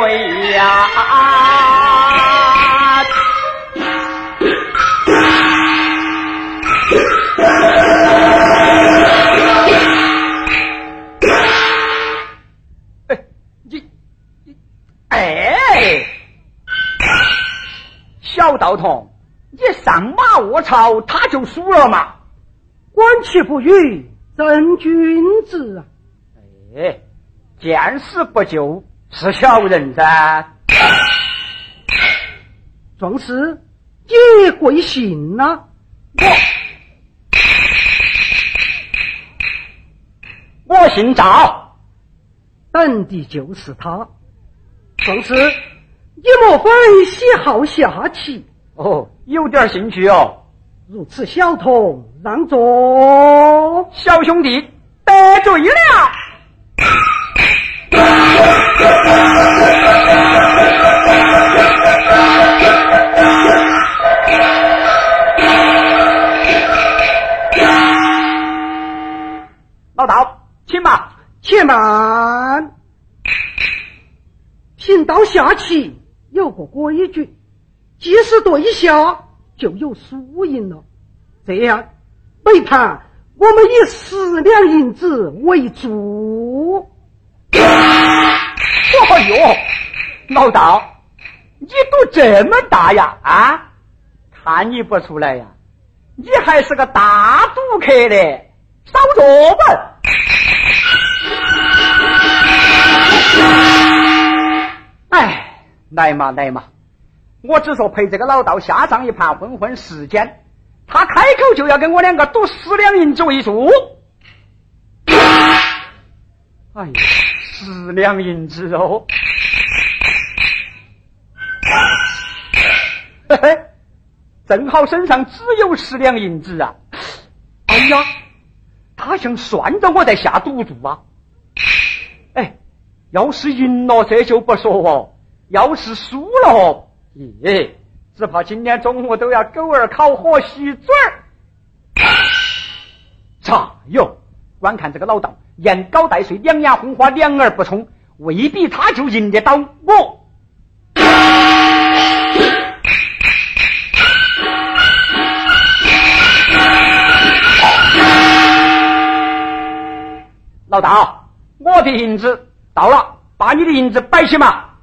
微微呀。小道童，你上马卧槽，他就输了嘛？观其不语，真君子啊！哎，见死不救是小人噻。壮士，你贵姓呐？我我姓赵，等的就是他。壮士。你莫非喜好下棋？哦，有点兴趣哦。如此小童，让座。小兄弟得罪了。下棋。有个规矩，即使对下就有输赢了。这样，每盘我们以十两银子为注。哎呦，老道，你赌这么大呀？啊，看你不出来呀，你还是个大赌客嘞！少做吧。来嘛来嘛，我只说陪这个老道下上一盘混混时间，他开口就要跟我两个赌十两银子为数。哎呀，十两银子哦！嘿嘿，正好身上只有十两银子啊！哎呀，他想算着我在下赌注啊！哎，要是赢了这就不说哦。要是输了哦，咦，只怕今天中午都要狗儿烤火洗嘴儿。咋哟？观看这个老道，言高带碎，两眼红花，两耳不聪，未必他就赢得到我。老道，我的银子到了，把你的银子摆起嘛。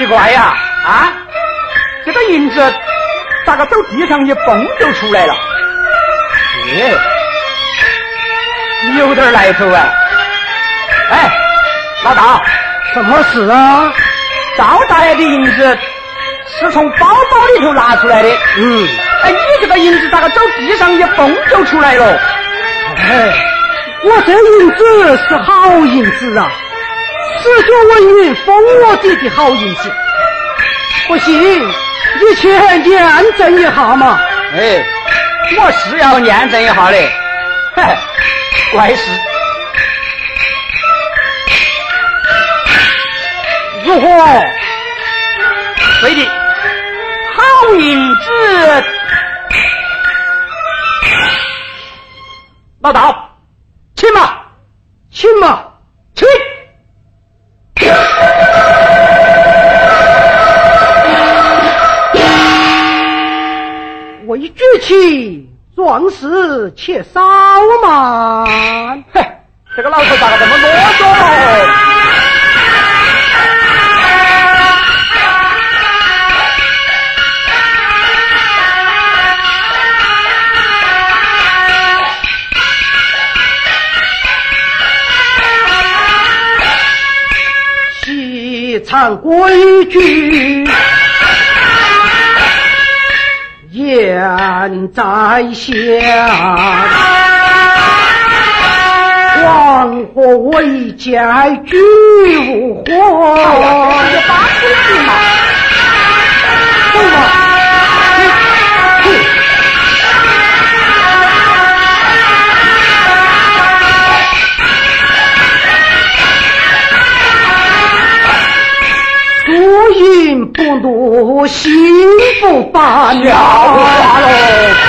奇怪呀，啊，这个银子咋个走地上一蹦就出来了？耶，有点来头啊！哎，老大，什么事啊？赵大爷的银子是从包包里头拿出来的。嗯，哎，你这个银子咋个走地上一蹦就出来了？哎，我这银子是好银子啊，十九文银封我弟的好银子。不行，你去验证一下嘛。哎，我是要验证一下嘞。嘿，怪事。如何？对的，好银子。老道，为举起壮士，且稍慢。嘿，这个老头咋个这么啰嗦？常规矩，言在下，黄河为家，举无火。我心不罢了。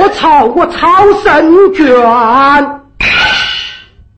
我操我超神拳